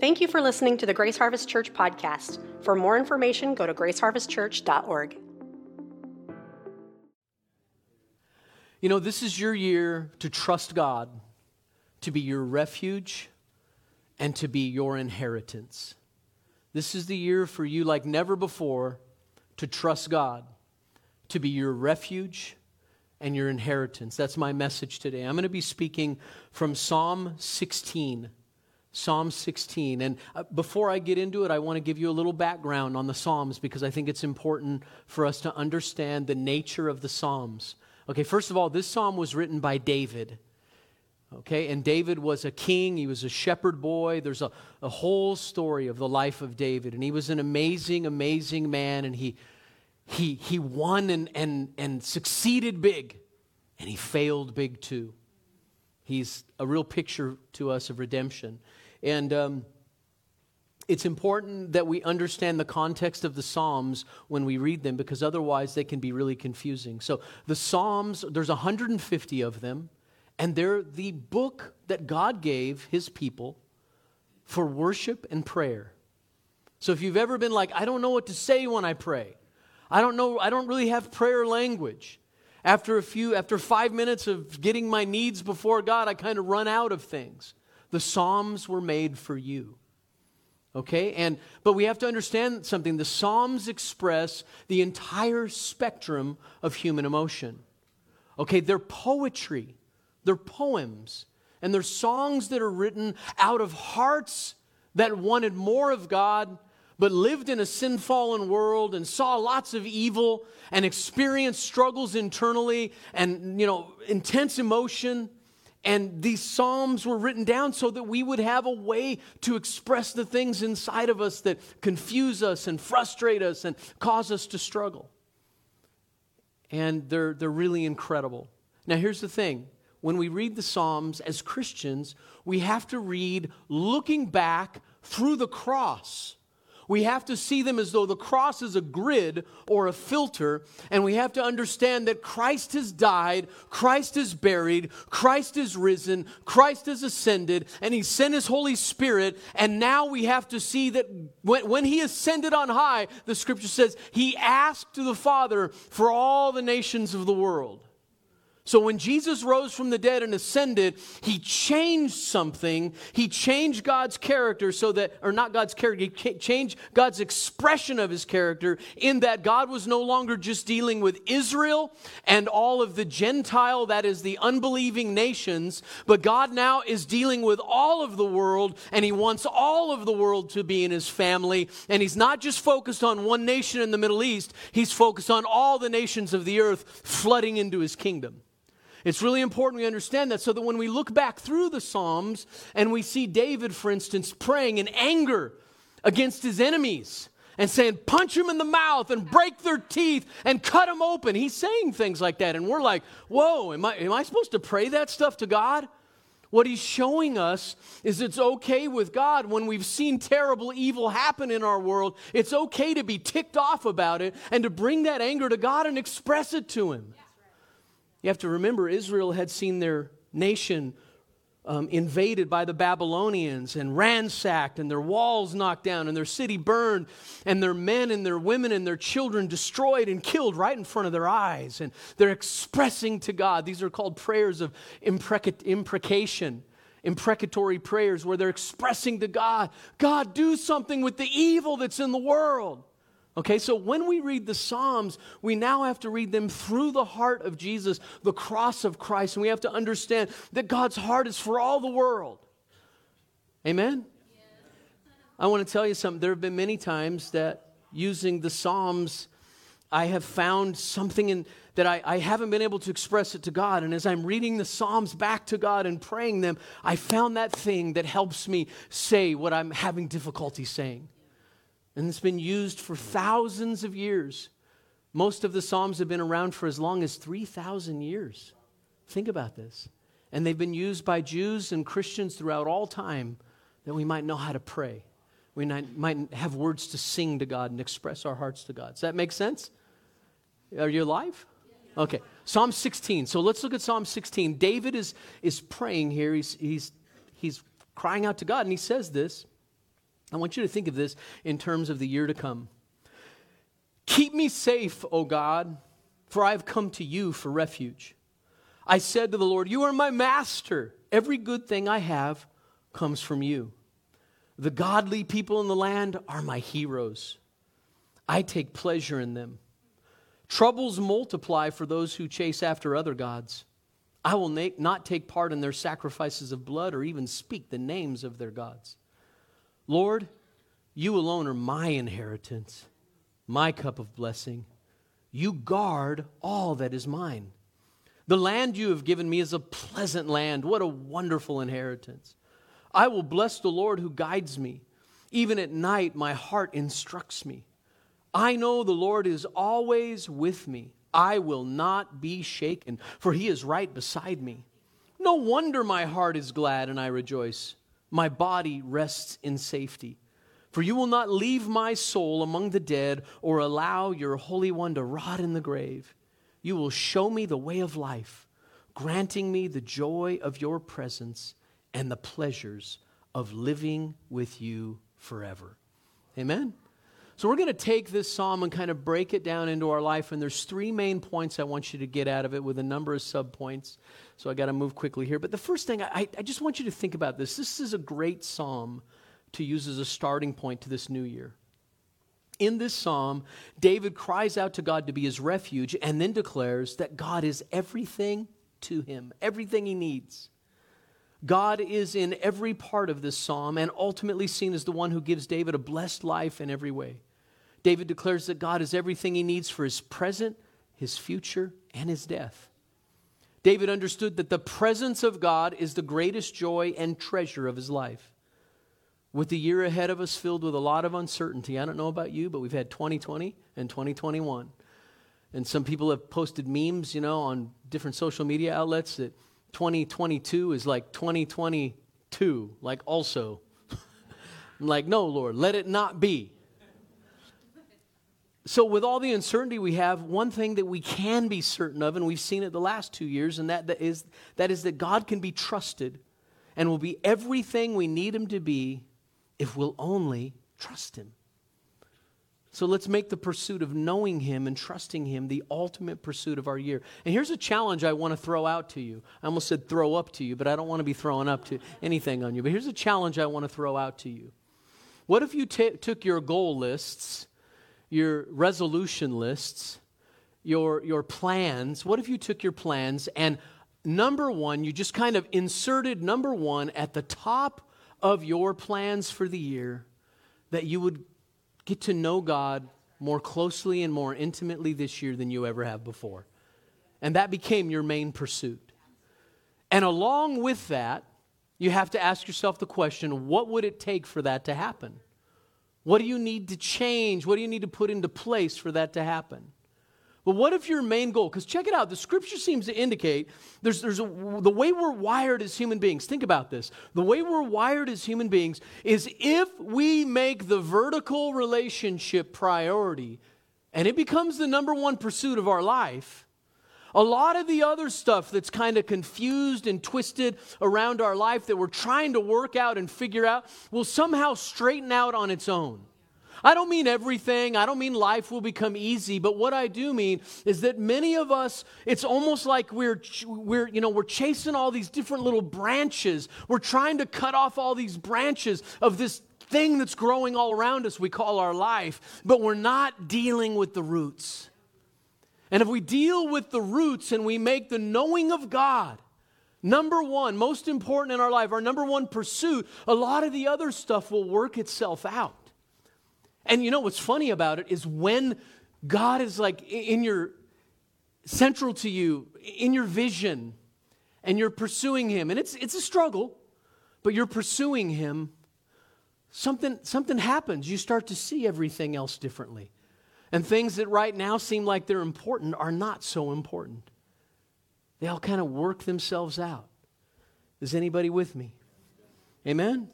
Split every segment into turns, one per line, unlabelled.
Thank you for listening to the Grace Harvest Church podcast. For more information, go to graceharvestchurch.org.
You know, this is your year to trust God, to be your refuge, and to be your inheritance. This is the year for you, like never before, to trust God, to be your refuge and your inheritance. That's my message today. I'm going to be speaking from Psalm 16. Psalm 16. And uh, before I get into it, I want to give you a little background on the Psalms because I think it's important for us to understand the nature of the Psalms. Okay, first of all, this psalm was written by David. Okay, and David was a king, he was a shepherd boy. There's a, a whole story of the life of David. And he was an amazing, amazing man, and he, he, he won and, and, and succeeded big, and he failed big too. He's a real picture to us of redemption. And um, it's important that we understand the context of the Psalms when we read them because otherwise they can be really confusing. So, the Psalms, there's 150 of them, and they're the book that God gave his people for worship and prayer. So, if you've ever been like, I don't know what to say when I pray, I don't know, I don't really have prayer language. After a few, after five minutes of getting my needs before God, I kind of run out of things. The Psalms were made for you. Okay? And but we have to understand something. The Psalms express the entire spectrum of human emotion. Okay, they're poetry. They're poems. And they're songs that are written out of hearts that wanted more of God but lived in a sin fallen world and saw lots of evil and experienced struggles internally and you know intense emotion and these Psalms were written down so that we would have a way to express the things inside of us that confuse us and frustrate us and cause us to struggle. And they're, they're really incredible. Now, here's the thing when we read the Psalms as Christians, we have to read looking back through the cross we have to see them as though the cross is a grid or a filter, and we have to understand that Christ has died, Christ is buried, Christ is risen, Christ has ascended, and He sent His Holy Spirit. And now we have to see that when, when He ascended on high, the scripture says He asked the Father for all the nations of the world. So when Jesus rose from the dead and ascended, he changed something. He changed God's character so that, or not God's character, he changed God's expression of his character in that God was no longer just dealing with Israel and all of the Gentile, that is the unbelieving nations, but God now is dealing with all of the world and he wants all of the world to be in his family. And he's not just focused on one nation in the Middle East, he's focused on all the nations of the earth flooding into his kingdom. It's really important we understand that so that when we look back through the Psalms and we see David, for instance, praying in anger against his enemies and saying, punch them in the mouth and break their teeth and cut them open. He's saying things like that. And we're like, whoa, am I, am I supposed to pray that stuff to God? What he's showing us is it's okay with God when we've seen terrible evil happen in our world. It's okay to be ticked off about it and to bring that anger to God and express it to him. You have to remember, Israel had seen their nation um, invaded by the Babylonians and ransacked, and their walls knocked down, and their city burned, and their men and their women and their children destroyed and killed right in front of their eyes. And they're expressing to God. These are called prayers of impreca- imprecation, imprecatory prayers, where they're expressing to God, God, do something with the evil that's in the world. Okay, so when we read the Psalms, we now have to read them through the heart of Jesus, the cross of Christ, and we have to understand that God's heart is for all the world. Amen? I want to tell you something. There have been many times that using the Psalms, I have found something in, that I, I haven't been able to express it to God. And as I'm reading the Psalms back to God and praying them, I found that thing that helps me say what I'm having difficulty saying and it's been used for thousands of years. Most of the Psalms have been around for as long as 3,000 years. Think about this. And they've been used by Jews and Christians throughout all time that we might know how to pray. We might have words to sing to God and express our hearts to God. Does that make sense? Are you alive? Okay. Psalm 16. So let's look at Psalm 16. David is, is praying here. He's, he's, he's crying out to God, and he says this I want you to think of this in terms of the year to come. Keep me safe, O God, for I have come to you for refuge. I said to the Lord, You are my master. Every good thing I have comes from you. The godly people in the land are my heroes. I take pleasure in them. Troubles multiply for those who chase after other gods. I will not take part in their sacrifices of blood or even speak the names of their gods. Lord, you alone are my inheritance, my cup of blessing. You guard all that is mine. The land you have given me is a pleasant land. What a wonderful inheritance. I will bless the Lord who guides me. Even at night, my heart instructs me. I know the Lord is always with me. I will not be shaken, for he is right beside me. No wonder my heart is glad and I rejoice. My body rests in safety. For you will not leave my soul among the dead or allow your Holy One to rot in the grave. You will show me the way of life, granting me the joy of your presence and the pleasures of living with you forever. Amen. So we're going to take this psalm and kind of break it down into our life. And there's three main points I want you to get out of it with a number of subpoints. So I got to move quickly here. But the first thing, I, I just want you to think about this. This is a great psalm to use as a starting point to this new year. In this psalm, David cries out to God to be his refuge and then declares that God is everything to him, everything he needs. God is in every part of this psalm and ultimately seen as the one who gives David a blessed life in every way. David declares that God is everything he needs for his present, his future, and his death. David understood that the presence of God is the greatest joy and treasure of his life. With the year ahead of us filled with a lot of uncertainty, I don't know about you, but we've had 2020 and 2021. And some people have posted memes, you know, on different social media outlets that 2022 is like 2022, like also. I'm like, no, Lord, let it not be. So, with all the uncertainty we have, one thing that we can be certain of, and we've seen it the last two years, and that, that, is, that is that God can be trusted and will be everything we need Him to be if we'll only trust Him. So let's make the pursuit of knowing Him and trusting Him the ultimate pursuit of our year. And here's a challenge I want to throw out to you. I almost said throw up to you, but I don't want to be throwing up to anything on you. But here's a challenge I want to throw out to you. What if you t- took your goal lists your resolution lists, your, your plans. What if you took your plans and number one, you just kind of inserted number one at the top of your plans for the year that you would get to know God more closely and more intimately this year than you ever have before. And that became your main pursuit. And along with that, you have to ask yourself the question what would it take for that to happen? What do you need to change? What do you need to put into place for that to happen? But what if your main goal, because check it out, the scripture seems to indicate there's, there's a, the way we're wired as human beings, think about this. The way we're wired as human beings is if we make the vertical relationship priority and it becomes the number one pursuit of our life, a lot of the other stuff that's kind of confused and twisted around our life that we're trying to work out and figure out will somehow straighten out on its own. I don't mean everything. I don't mean life will become easy, but what I do mean is that many of us it's almost like we're we're you know, we're chasing all these different little branches. We're trying to cut off all these branches of this thing that's growing all around us we call our life, but we're not dealing with the roots. And if we deal with the roots and we make the knowing of God number one, most important in our life, our number one pursuit, a lot of the other stuff will work itself out. And you know what's funny about it is when God is like in your central to you, in your vision, and you're pursuing Him, and it's, it's a struggle, but you're pursuing Him, something, something happens. You start to see everything else differently. And things that right now seem like they're important are not so important. They all kind of work themselves out. Is anybody with me? Amen?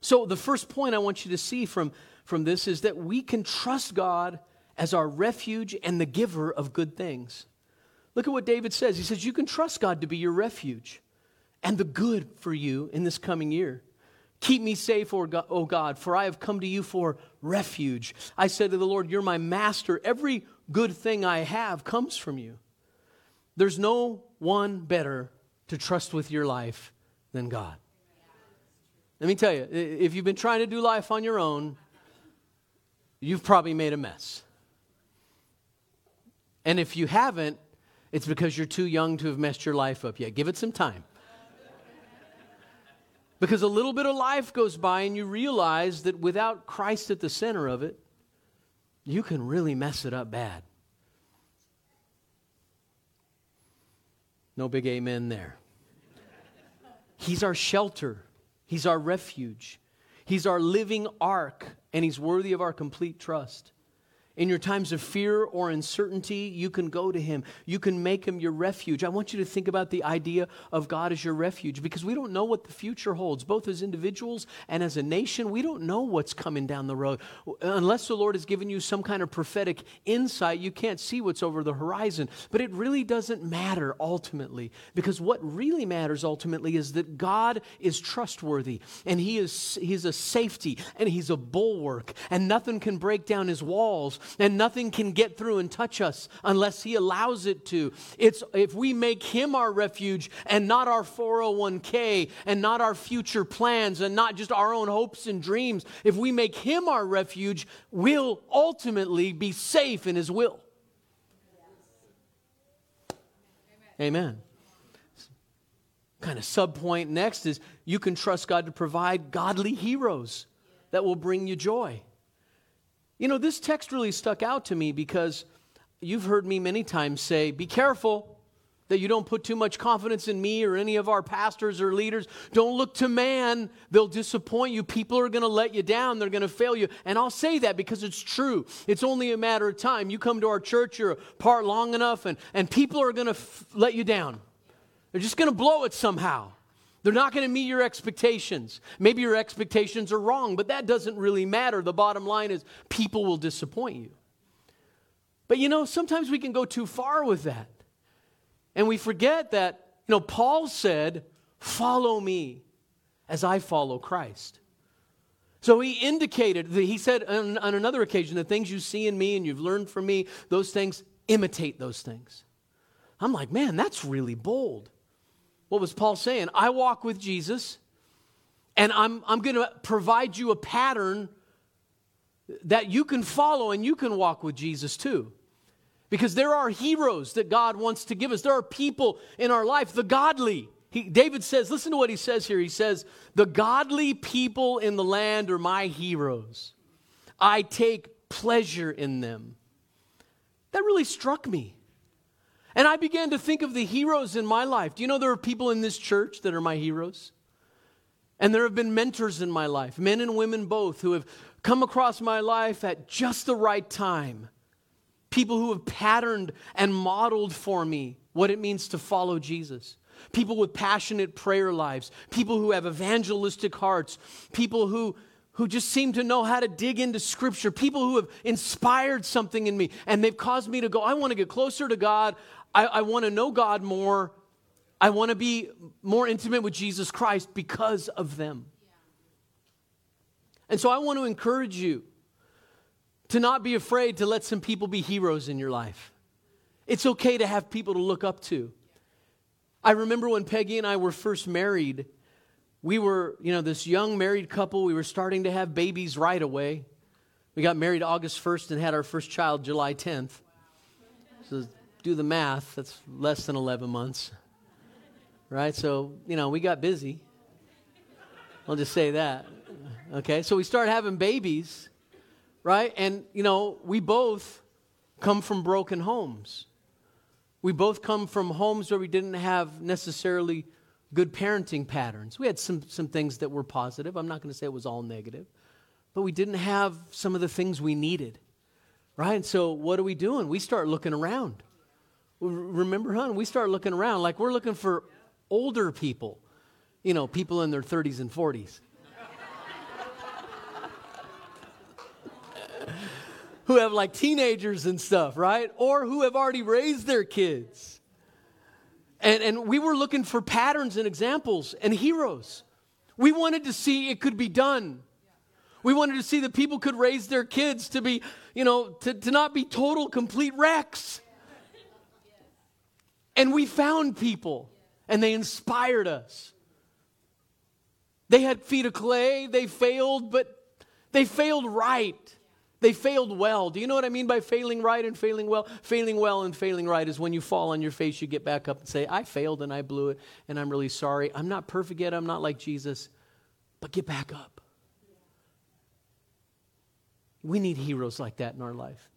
So, the first point I want you to see from, from this is that we can trust God as our refuge and the giver of good things. Look at what David says. He says, You can trust God to be your refuge and the good for you in this coming year. Keep me safe, O God, for I have come to you for refuge. I said to the Lord, You're my master. Every good thing I have comes from you. There's no one better to trust with your life than God. Let me tell you, if you've been trying to do life on your own, you've probably made a mess. And if you haven't, it's because you're too young to have messed your life up yet. Give it some time. Because a little bit of life goes by and you realize that without Christ at the center of it, you can really mess it up bad. No big amen there. He's our shelter, He's our refuge, He's our living ark, and He's worthy of our complete trust. In your times of fear or uncertainty, you can go to Him. You can make Him your refuge. I want you to think about the idea of God as your refuge because we don't know what the future holds, both as individuals and as a nation. We don't know what's coming down the road. Unless the Lord has given you some kind of prophetic insight, you can't see what's over the horizon. But it really doesn't matter ultimately because what really matters ultimately is that God is trustworthy and He is He's a safety and He's a bulwark and nothing can break down His walls and nothing can get through and touch us unless He allows it to. It's if we make Him our refuge and not our 401k and not our future plans and not just our own hopes and dreams, if we make Him our refuge, we'll ultimately be safe in His will. Amen. Kind of sub point next is you can trust God to provide godly heroes that will bring you joy. You know, this text really stuck out to me because you've heard me many times say, be careful that you don't put too much confidence in me or any of our pastors or leaders. Don't look to man. They'll disappoint you. People are going to let you down. They're going to fail you. And I'll say that because it's true. It's only a matter of time. You come to our church, you're part long enough, and, and people are going to f- let you down. They're just going to blow it somehow. They're not going to meet your expectations. Maybe your expectations are wrong, but that doesn't really matter. The bottom line is people will disappoint you. But you know, sometimes we can go too far with that. And we forget that, you know, Paul said, Follow me as I follow Christ. So he indicated, that he said on, on another occasion, the things you see in me and you've learned from me, those things, imitate those things. I'm like, man, that's really bold. What was Paul saying? I walk with Jesus, and I'm, I'm going to provide you a pattern that you can follow and you can walk with Jesus too. Because there are heroes that God wants to give us. There are people in our life, the godly. He, David says, listen to what he says here. He says, The godly people in the land are my heroes. I take pleasure in them. That really struck me. And I began to think of the heroes in my life. Do you know there are people in this church that are my heroes? And there have been mentors in my life, men and women both, who have come across my life at just the right time. People who have patterned and modeled for me what it means to follow Jesus. People with passionate prayer lives, people who have evangelistic hearts, people who who just seem to know how to dig into scripture, people who have inspired something in me, and they've caused me to go, I want to get closer to God. I, I want to know God more. I want to be more intimate with Jesus Christ because of them. And so I want to encourage you to not be afraid to let some people be heroes in your life. It's okay to have people to look up to. I remember when Peggy and I were first married, we were, you know, this young married couple. We were starting to have babies right away. We got married August 1st and had our first child July 10th. So do the math, that's less than 11 months. Right? So, you know, we got busy. I'll just say that. Okay? So we start having babies, right? And, you know, we both come from broken homes. We both come from homes where we didn't have necessarily good parenting patterns. We had some, some things that were positive. I'm not going to say it was all negative, but we didn't have some of the things we needed, right? And so, what are we doing? We start looking around. Remember, hon, we start looking around like we're looking for older people, you know, people in their 30s and 40s. who have like teenagers and stuff, right? Or who have already raised their kids. And, and we were looking for patterns and examples and heroes. We wanted to see it could be done. We wanted to see that people could raise their kids to be, you know, to, to not be total, complete wrecks. And we found people, and they inspired us. They had feet of clay, they failed, but they failed right. They failed well. Do you know what I mean by failing right and failing well? Failing well and failing right is when you fall on your face, you get back up and say, I failed and I blew it, and I'm really sorry. I'm not perfect yet, I'm not like Jesus, but get back up. We need heroes like that in our life.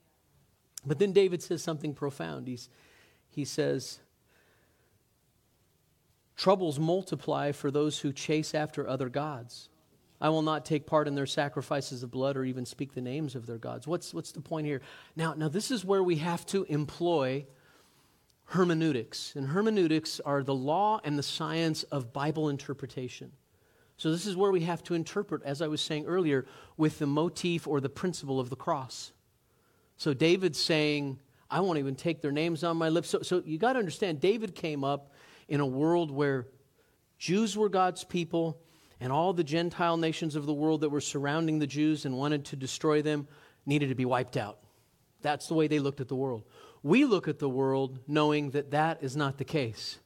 But then David says something profound. He's, he says, Troubles multiply for those who chase after other gods. I will not take part in their sacrifices of blood or even speak the names of their gods. What's, what's the point here? Now, now, this is where we have to employ hermeneutics. And hermeneutics are the law and the science of Bible interpretation. So, this is where we have to interpret, as I was saying earlier, with the motif or the principle of the cross. So, David's saying, I won't even take their names on my lips. So, so you got to understand, David came up in a world where Jews were God's people and all the Gentile nations of the world that were surrounding the Jews and wanted to destroy them needed to be wiped out. That's the way they looked at the world. We look at the world knowing that that is not the case.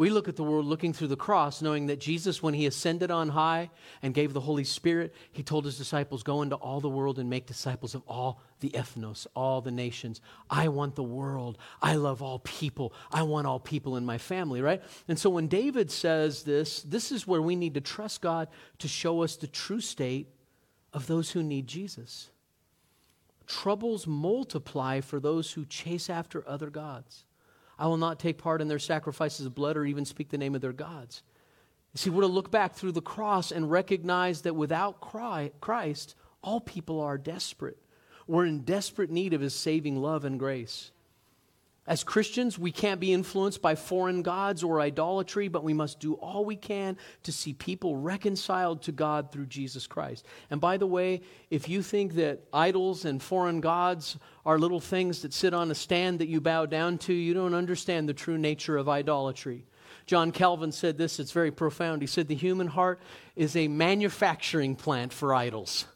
We look at the world looking through the cross, knowing that Jesus, when he ascended on high and gave the Holy Spirit, he told his disciples, Go into all the world and make disciples of all the ethnos, all the nations. I want the world. I love all people. I want all people in my family, right? And so when David says this, this is where we need to trust God to show us the true state of those who need Jesus. Troubles multiply for those who chase after other gods. I will not take part in their sacrifices of blood or even speak the name of their gods. See, we're to look back through the cross and recognize that without Christ, all people are desperate. We're in desperate need of his saving love and grace. As Christians, we can't be influenced by foreign gods or idolatry, but we must do all we can to see people reconciled to God through Jesus Christ. And by the way, if you think that idols and foreign gods are little things that sit on a stand that you bow down to, you don't understand the true nature of idolatry. John Calvin said this, it's very profound. He said, The human heart is a manufacturing plant for idols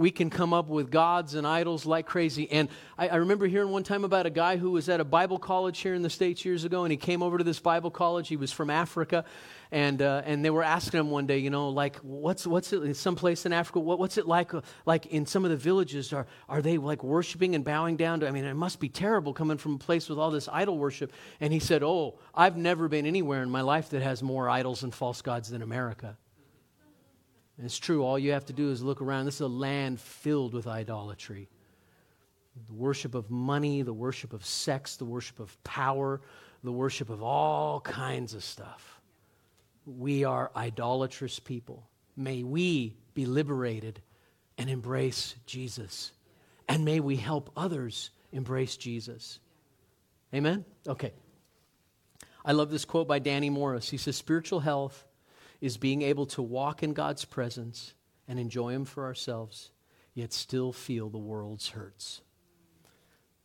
we can come up with gods and idols like crazy. And I, I, remember hearing one time about a guy who was at a Bible college here in the States years ago, and he came over to this Bible college. He was from Africa, and, uh, and they were asking him one day, you know, like, what's, what's it, someplace in Africa, what, what's it like, uh, like in some of the villages? Are, are they like worshiping and bowing down to, I mean, it must be terrible coming from a place with all this idol worship. And he said, oh, I've never been anywhere in my life that has more idols and false gods than America. And it's true, all you have to do is look around. This is a land filled with idolatry the worship of money, the worship of sex, the worship of power, the worship of all kinds of stuff. We are idolatrous people. May we be liberated and embrace Jesus. And may we help others embrace Jesus. Amen? Okay. I love this quote by Danny Morris. He says, Spiritual health is being able to walk in God's presence and enjoy Him for ourselves, yet still feel the world's hurts.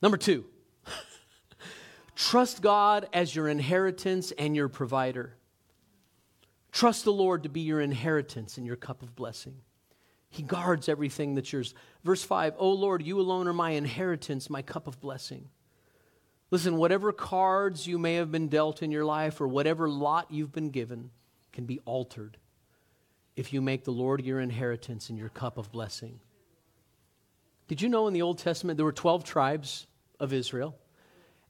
Number two, trust God as your inheritance and your provider. Trust the Lord to be your inheritance and your cup of blessing. He guards everything that's yours. Verse 5 O Lord, you alone are my inheritance, my cup of blessing. Listen, whatever cards you may have been dealt in your life or whatever lot you've been given, can be altered if you make the Lord your inheritance and your cup of blessing. Did you know in the Old Testament there were 12 tribes of Israel?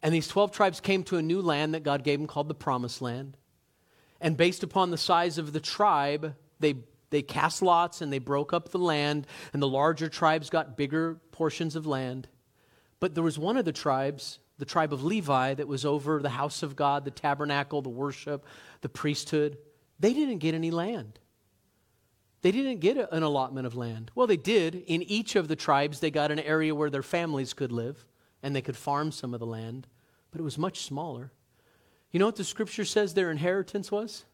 And these 12 tribes came to a new land that God gave them called the Promised Land. And based upon the size of the tribe, they, they cast lots and they broke up the land, and the larger tribes got bigger portions of land. But there was one of the tribes, the tribe of Levi, that was over the house of God, the tabernacle, the worship, the priesthood. They didn't get any land. They didn't get an allotment of land. Well, they did. In each of the tribes, they got an area where their families could live and they could farm some of the land, but it was much smaller. You know what the scripture says their inheritance was?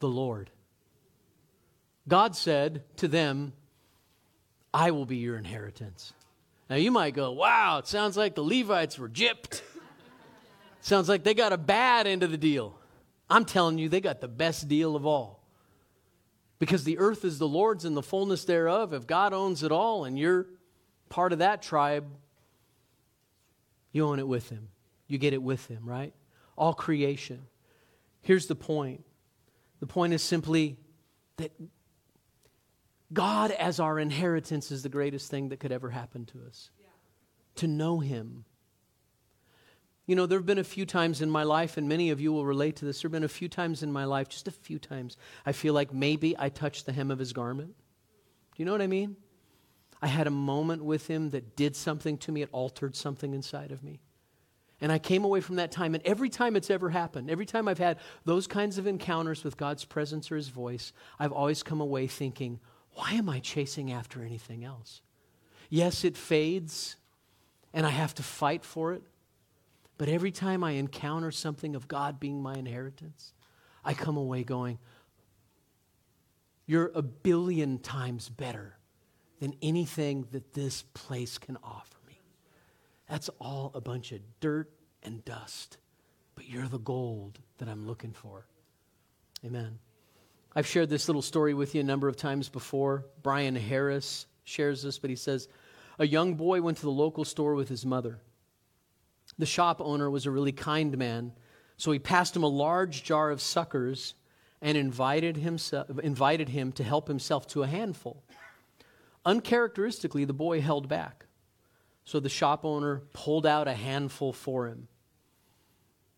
The Lord. God said to them, I will be your inheritance. Now you might go, wow, it sounds like the Levites were gypped. sounds like they got a bad end of the deal. I'm telling you, they got the best deal of all. Because the earth is the Lord's and the fullness thereof. If God owns it all and you're part of that tribe, you own it with Him. You get it with Him, right? All creation. Here's the point the point is simply that God as our inheritance is the greatest thing that could ever happen to us. Yeah. To know Him. You know, there have been a few times in my life, and many of you will relate to this. There have been a few times in my life, just a few times, I feel like maybe I touched the hem of His garment. Do you know what I mean? I had a moment with Him that did something to me, it altered something inside of me. And I came away from that time, and every time it's ever happened, every time I've had those kinds of encounters with God's presence or His voice, I've always come away thinking, why am I chasing after anything else? Yes, it fades, and I have to fight for it. But every time I encounter something of God being my inheritance, I come away going, You're a billion times better than anything that this place can offer me. That's all a bunch of dirt and dust, but you're the gold that I'm looking for. Amen. I've shared this little story with you a number of times before. Brian Harris shares this, but he says a young boy went to the local store with his mother. The shop owner was a really kind man, so he passed him a large jar of suckers and invited, himself, invited him to help himself to a handful. Uncharacteristically, the boy held back. So the shop owner pulled out a handful for him.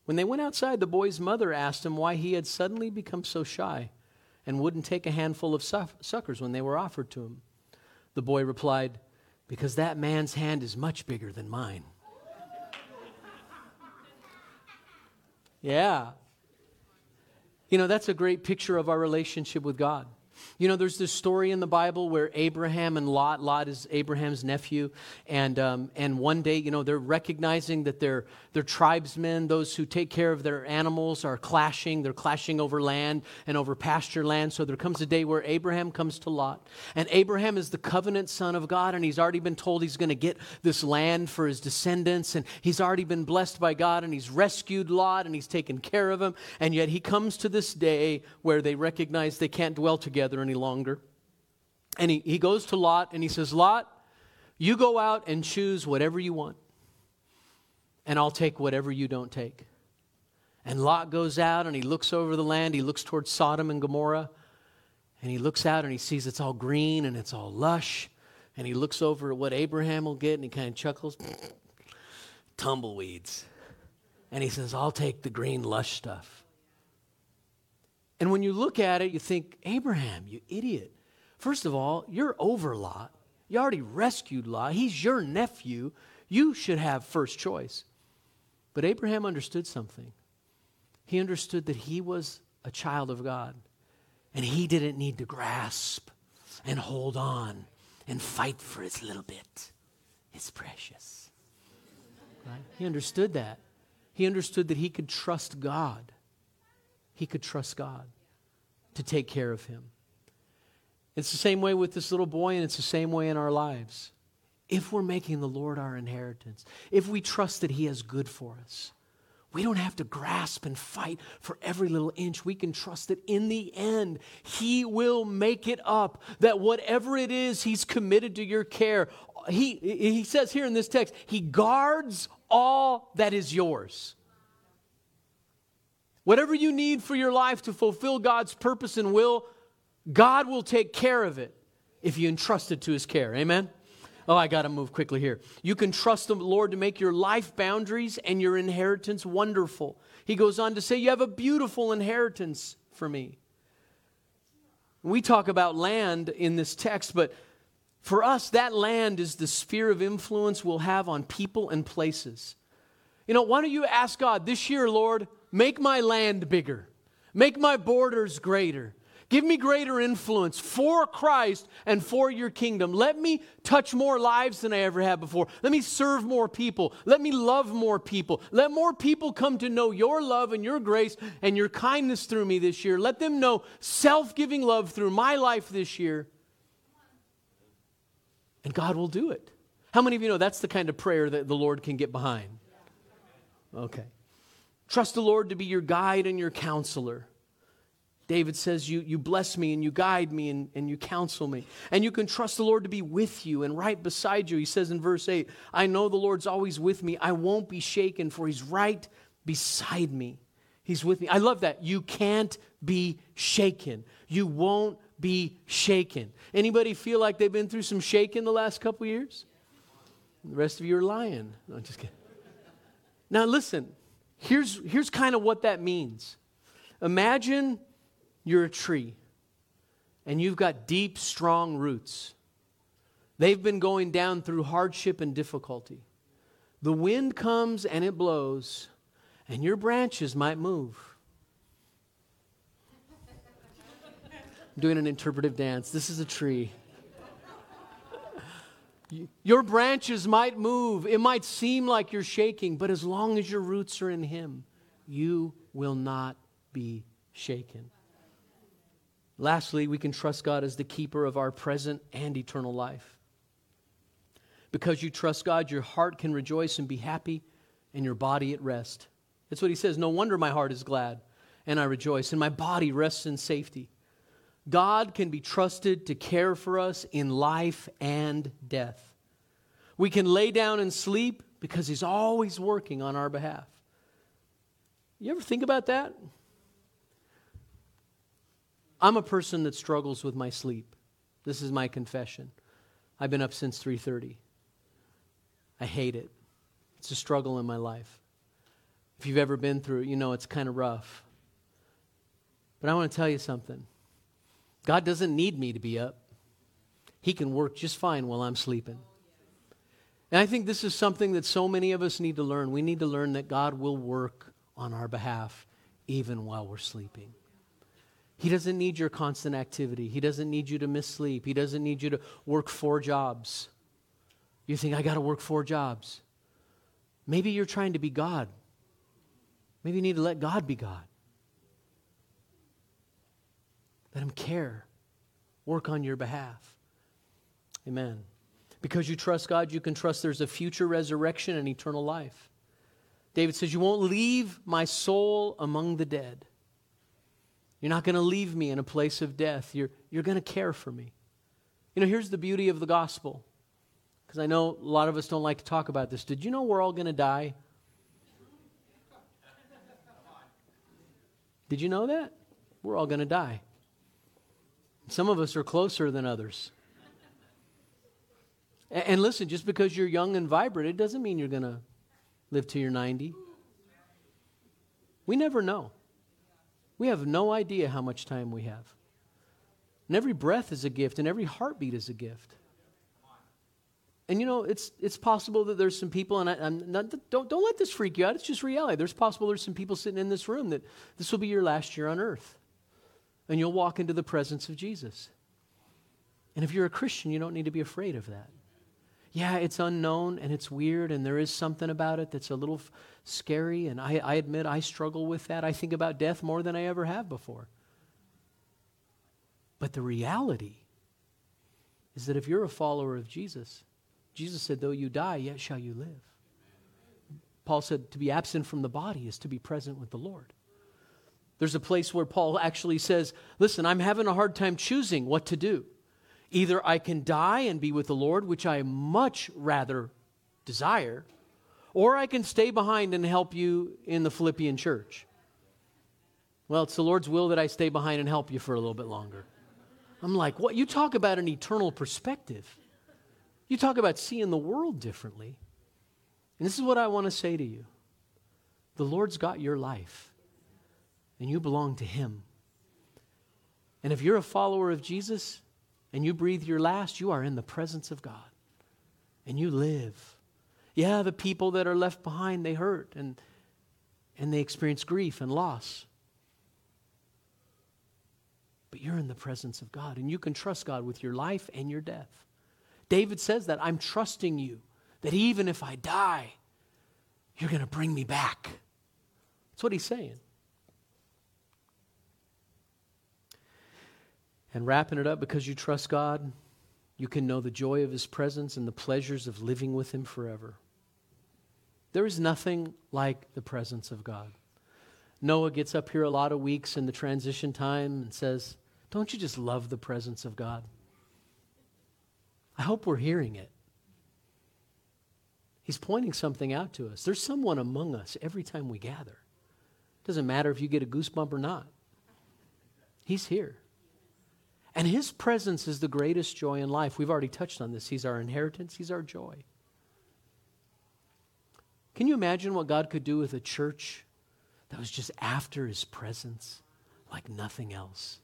When they went outside, the boy's mother asked him why he had suddenly become so shy and wouldn't take a handful of suckers when they were offered to him. The boy replied, Because that man's hand is much bigger than mine. Yeah. You know, that's a great picture of our relationship with God. You know, there's this story in the Bible where Abraham and Lot, Lot is Abraham's nephew, and, um, and one day, you know, they're recognizing that their, their tribesmen, those who take care of their animals, are clashing. They're clashing over land and over pasture land. So there comes a day where Abraham comes to Lot. And Abraham is the covenant son of God, and he's already been told he's going to get this land for his descendants, and he's already been blessed by God, and he's rescued Lot, and he's taken care of him. And yet he comes to this day where they recognize they can't dwell together any longer. And he, he goes to Lot and he says, Lot, you go out and choose whatever you want, and I'll take whatever you don't take. And Lot goes out and he looks over the land. He looks towards Sodom and Gomorrah. And he looks out and he sees it's all green and it's all lush. And he looks over at what Abraham will get and he kind of chuckles. Tumbleweeds. And he says, I'll take the green, lush stuff. And when you look at it, you think, Abraham, you idiot. First of all, you're over Lot. You already rescued Lot. He's your nephew. You should have first choice. But Abraham understood something. He understood that he was a child of God. And he didn't need to grasp and hold on and fight for his little bit. It's precious. Right? He understood that. He understood that he could trust God he could trust God to take care of him. It's the same way with this little boy, and it's the same way in our lives. If we're making the Lord our inheritance, if we trust that He has good for us, we don't have to grasp and fight for every little inch. We can trust that in the end, He will make it up. That whatever it is He's committed to your care, He, he says here in this text, He guards all that is yours. Whatever you need for your life to fulfill God's purpose and will, God will take care of it if you entrust it to His care. Amen? Oh, I got to move quickly here. You can trust the Lord to make your life boundaries and your inheritance wonderful. He goes on to say, You have a beautiful inheritance for me. We talk about land in this text, but for us, that land is the sphere of influence we'll have on people and places. You know, why don't you ask God this year, Lord, Make my land bigger. Make my borders greater. Give me greater influence for Christ and for your kingdom. Let me touch more lives than I ever have before. Let me serve more people. Let me love more people. Let more people come to know your love and your grace and your kindness through me this year. Let them know self giving love through my life this year. And God will do it. How many of you know that's the kind of prayer that the Lord can get behind? Okay. Trust the Lord to be your guide and your counselor. David says, you, you bless me and you guide me and, and you counsel me. And you can trust the Lord to be with you and right beside you. He says in verse 8, I know the Lord's always with me. I won't be shaken, for he's right beside me. He's with me. I love that. You can't be shaken. You won't be shaken. Anybody feel like they've been through some shaking the last couple years? The rest of you are lying. No, I'm just kidding. Now listen, here's, here's kind of what that means. Imagine you're a tree and you've got deep, strong roots. They've been going down through hardship and difficulty. The wind comes and it blows, and your branches might move. I'm doing an interpretive dance. This is a tree. Your branches might move. It might seem like you're shaking, but as long as your roots are in Him, you will not be shaken. Lastly, we can trust God as the keeper of our present and eternal life. Because you trust God, your heart can rejoice and be happy, and your body at rest. That's what he says. No wonder my heart is glad, and I rejoice, and my body rests in safety. God can be trusted to care for us in life and death. We can lay down and sleep because he's always working on our behalf. You ever think about that? I'm a person that struggles with my sleep. This is my confession. I've been up since 3:30. I hate it. It's a struggle in my life. If you've ever been through it, you know it's kind of rough. But I want to tell you something. God doesn't need me to be up. He can work just fine while I'm sleeping. And I think this is something that so many of us need to learn. We need to learn that God will work on our behalf even while we're sleeping. He doesn't need your constant activity. He doesn't need you to miss sleep. He doesn't need you to work four jobs. You think, I got to work four jobs. Maybe you're trying to be God. Maybe you need to let God be God. Let Him care, work on your behalf. Amen. Because you trust God, you can trust there's a future resurrection and eternal life. David says, You won't leave my soul among the dead. You're not going to leave me in a place of death. You're, you're going to care for me. You know, here's the beauty of the gospel. Because I know a lot of us don't like to talk about this. Did you know we're all going to die? Did you know that? We're all going to die. Some of us are closer than others. And, listen, just because you're young and vibrant, it doesn't mean you're going to live to your 90. We never know. We have no idea how much time we have. And every breath is a gift, and every heartbeat is a gift. And you know, it's, it's possible that there's some people, and I, am not, don't, don't let this freak you out. It's just reality. There's possible there's some people sitting in this room that this will be your last year on earth. And you'll walk into the presence of Jesus. And if you're a Christian, you don't need to be afraid of that yeah, it's unknown and it's weird and there is something about it that's a little f- scary. And I, I admit I struggle with that. I think about death more than I ever have before. But the reality is that if you're a follower of Jesus, Jesus said, though you die, yet shall you live. Paul said, to be absent from the body is to be present with the Lord. There's a place where Paul actually says, listen, I'm having a hard time choosing what to do. Either I can die and be with the Lord, which I much rather desire, or I can stay behind and help you in the Philippian church. Well, it's the Lord's will that I stay behind and help you for a little bit longer. I'm like, what? You talk about an eternal perspective. You talk about seeing the world differently. And this is what I want to say to you the Lord's got your life, and you belong to Him. And if you're a follower of Jesus, and you breathe your last, you are in the presence of God. And you live. Yeah, the people that are left behind, they hurt and, and they experience grief and loss. But you're in the presence of God, and you can trust God with your life and your death. David says that I'm trusting you, that even if I die, you're going to bring me back. That's what he's saying. And wrapping it up because you trust God, you can know the joy of His presence and the pleasures of living with Him forever. There is nothing like the presence of God. Noah gets up here a lot of weeks in the transition time and says, Don't you just love the presence of God? I hope we're hearing it. He's pointing something out to us. There's someone among us every time we gather. Doesn't matter if you get a goosebump or not. He's here. And his presence is the greatest joy in life. We've already touched on this. He's our inheritance, he's our joy. Can you imagine what God could do with a church that was just after his presence like nothing else?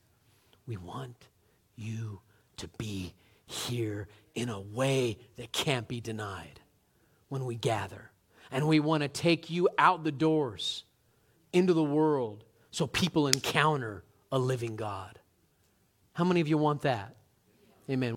We want you to be here in a way that can't be denied when we gather. And we want to take you out the doors into the world so people encounter a living God. How many of you want that? Amen.